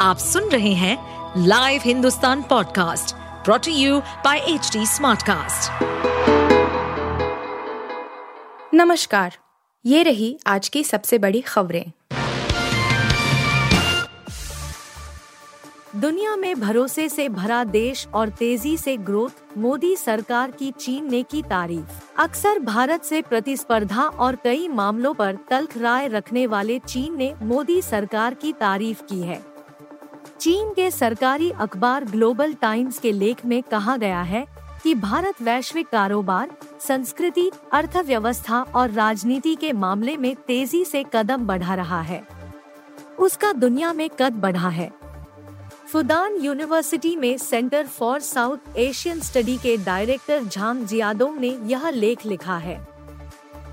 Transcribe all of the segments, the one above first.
आप सुन रहे हैं live Hindustan podcast brought to you by H smartcast. नमस्कार, ये रही आज की सबसे बड़ी खबरें। दुनिया में भरोसे से भरा देश और तेज़ी से ग्रोथ, मोदी सरकार की चीन ने की तारीफ़। अक्सर भारत से प्रतिस्पर्धा और कई मामलों पर तल्ख राय रखने वाले चीन ने मोदी सरकार की तारीफ़ की है। चीन के सरकारी अखबार ग्लोबल टाइम्स के लेख में कहा गया है कि भारत वैश्विक कारोबार, संस्कृति, अर्थव्यवस्था और राजनीति के मामले में तेज़ी से कदम बढ़ा रहा है। उसका दुनिया में कद बढ़ा है। फुदान यूनिवर्सिटी में centre for south Asian study के डायरेक्टर झांग जियादोंग ने यह लेख लिखा है।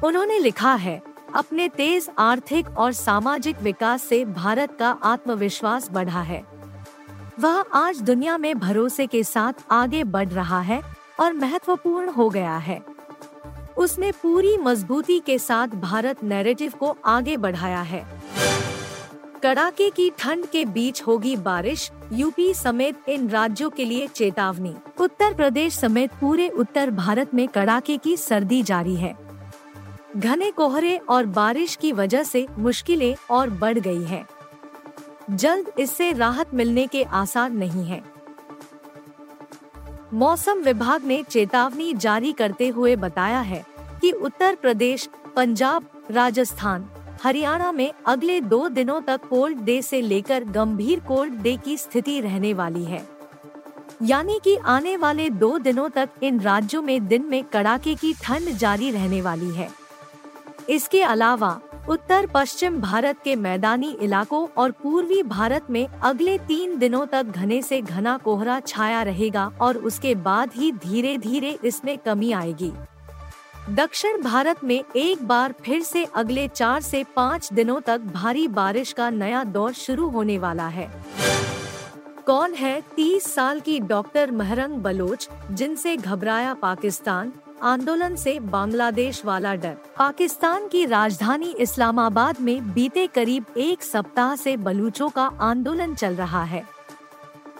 उन्होंने लिखा है, अपने तेज आर्थिक और सामाजिक विकास से भारत का आत्मविश्वास बढ़ा है। वह आज दुनिया में भरोसे के साथ आगे बढ़ रहा है और महत्वपूर्ण हो गया है। उसने पूरी मजबूती के साथ भारत नैरेटिव को आगे बढ़ाया है। कड़ाके की ठंड के बीच होगी बारिश, यूपी समेत इन राज्यों के लिए चेतावनी। उत्तर प्रदेश समेत पूरे उत्तर भारत में कड़ाके की सर्दी जारी है। घने कोहरे और बारिश की वजह से मुश्किलें और बढ़ गई हैं। जल्द इससे राहत मिलने के आसार नहीं हैं। मौसम विभाग ने चेतावनी जारी करते हुए बताया है कि उत्तर प्रदेश, पंजाब, राजस्थान, हरियाणा में अगले दो दिनों तक कोल्ड डे से लेकर गंभीर कोल्ड डे की स्थिति रहने वाली है यानी कि आने वाले दो दिनों तक इन राज्यों में दिन में कड़ाके की ठंड जारी रहने वाली है इसके अलावा उत्तर पश्चिम भारत के मैदानी इलाकों और पूर्वी भारत में अगले तीन दिनों तक घने से घना कोहरा छाया रहेगा और उसके बाद ही धीरे धीरे इसमें कमी आएगी। दक्षिण भारत में एक बार फिर से अगले चार से पाँच दिनों तक भारी बारिश का नया दौर शुरू होने वाला है। कौन है तीस साल की डॉक्टर महरंग बलोच, जिनसे घबराया पाकिस्तान? आंदोलन से बांग्लादेश वाला डर। पाकिस्तान की राजधानी इस्लामाबाद में बीते करीब एक सप्ताह से बलूचों का आंदोलन चल रहा है।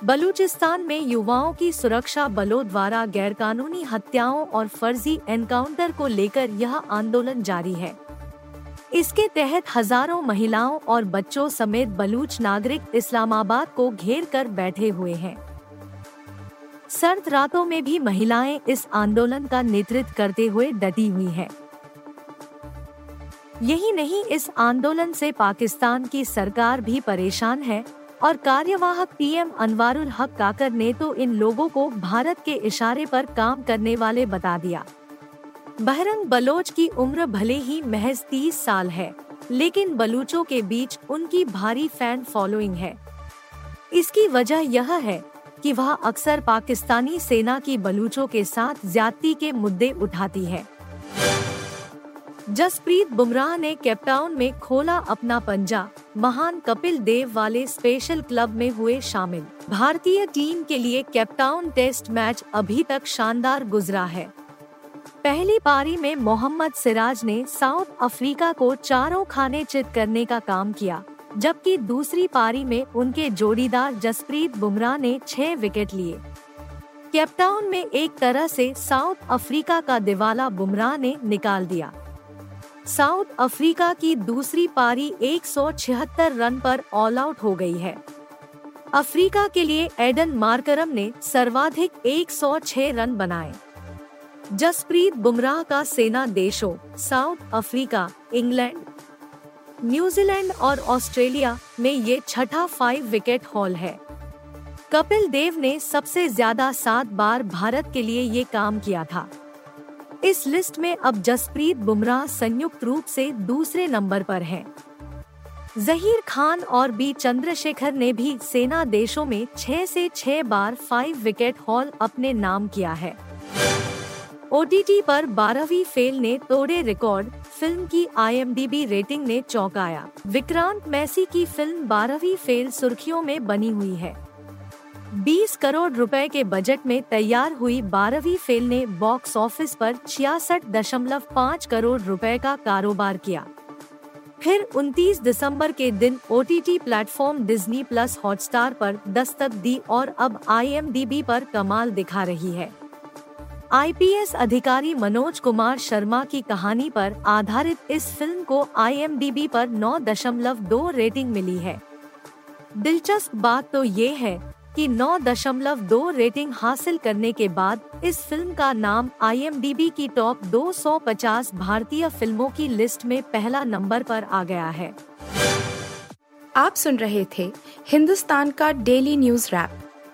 बलूचिस्तान में युवाओं की सुरक्षा बलों द्वारा गैरकानूनी हत्याओं और फर्जी एनकाउंटर को लेकर यह आंदोलन जारी है। इसके तहत हज़ारों महिलाओं और बच्चों समेत बलूच नागरिक इस्लामाबाद को घेर कर बैठे हुए हैं। सर्द रातों में भी महिलाएँ इस आंदोलन का नेतृत्व करते हुए डटी हुई हैं। यही नहीं, इस आंदोलन से पाकिस्तान की सरकार भी परेशान है और कार्यवाहक पीएम अनवारुल हक काकर ने तो इन लोगों को भारत के इशारे पर काम करने वाले बता दिया बहरंग बलोच की उम्र भले ही महज तीस साल है, लेकिन बलूचों के बीच उनकी भारी फ़ैन फॉलोइंग है इसकी वजह यह है कि वह अक्सर पाकिस्तानी सेना की बलूचों के साथ ज्यादती के मुद्दे उठाती है। जसप्रीत बुमराह ने कैपटाउन में खोला अपना पंजा। महान कपिल देव वाले स्पेशल क्लब में हुए शामिल। भारतीय टीम के लिए कैपटाउन टेस्ट मैच अभी तक शानदार गुजरा है। पहली पारी में मोहम्मद सिराज ने साउथ अफ्रीका को चारों खाने चित करने का काम किया। जबकि दूसरी पारी में उनके जोड़ीदार जसप्रीत बुमराह ने छह विकेट लिए। कैपटाउन में एक तरह से साउथ अफ्रीका का दिवाला बुमराह ने निकाल दिया। साउथ अफ्रीका की दूसरी पारी 176 रन पर ऑल आउट हो गई है। अफ्रीका के लिए एडन मार्करम ने सर्वाधिक 106 रन बनाए। जसप्रीत बुमराह का सेना देशों, South Africa, England New Zealand और ऑस्ट्रेलिया में ये छठा फाइव विकेट हॉल है। कपिल देव ने सबसे ज़्यादा सात बार भारत के लिए ये काम किया था। इस लिस्ट में अब जसप्रीत बुमराह संयुक्त रूप से दूसरे नंबर पर हैं। जहीर खान और बी चंद्रशेखर ने भी सेना देशों में छह से छह बार फाइव विकेट हॉल अपने नाम किया है। ओटीटी पर बारहवीं फेल ने तोड़े रिकॉर्ड, फ़िल्म की आईएमडीबी रेटिंग ने चौंकाया। विक्रांत मैसी की फ़िल्म बारहवीं फेल सुर्खियों में बनी हुई है। 20 करोड़ रुपए के बजट में तैयार हुई बारहवीं फेल ने बॉक्स ऑफ़िस पर छियासठ दशमलव पाँच करोड़ रुपए का कारोबार किया। फिर 29 दिसंबर के दिन O T T platform Disney plus Hotstar पर दस्तक दी और अब आई पर कमाल दिखा रही है। आईपीएस अधिकारी मनोज कुमार शर्मा की कहानी पर आधारित इस फ़िल्म को आई पर 9.2 रेटिंग मिली है। दिलचस्प बात तो ये है कि 9.2 रेटिंग हासिल करने के बाद इस फ़िल्म का नाम आईएमडीबी की टॉप 250 भारतीय फ़िल्मों की लिस्ट में पहला नंबर पर आ गया है। आप सुन रहे थे हिंदुस्तान का डेली न्यूज़ रैप।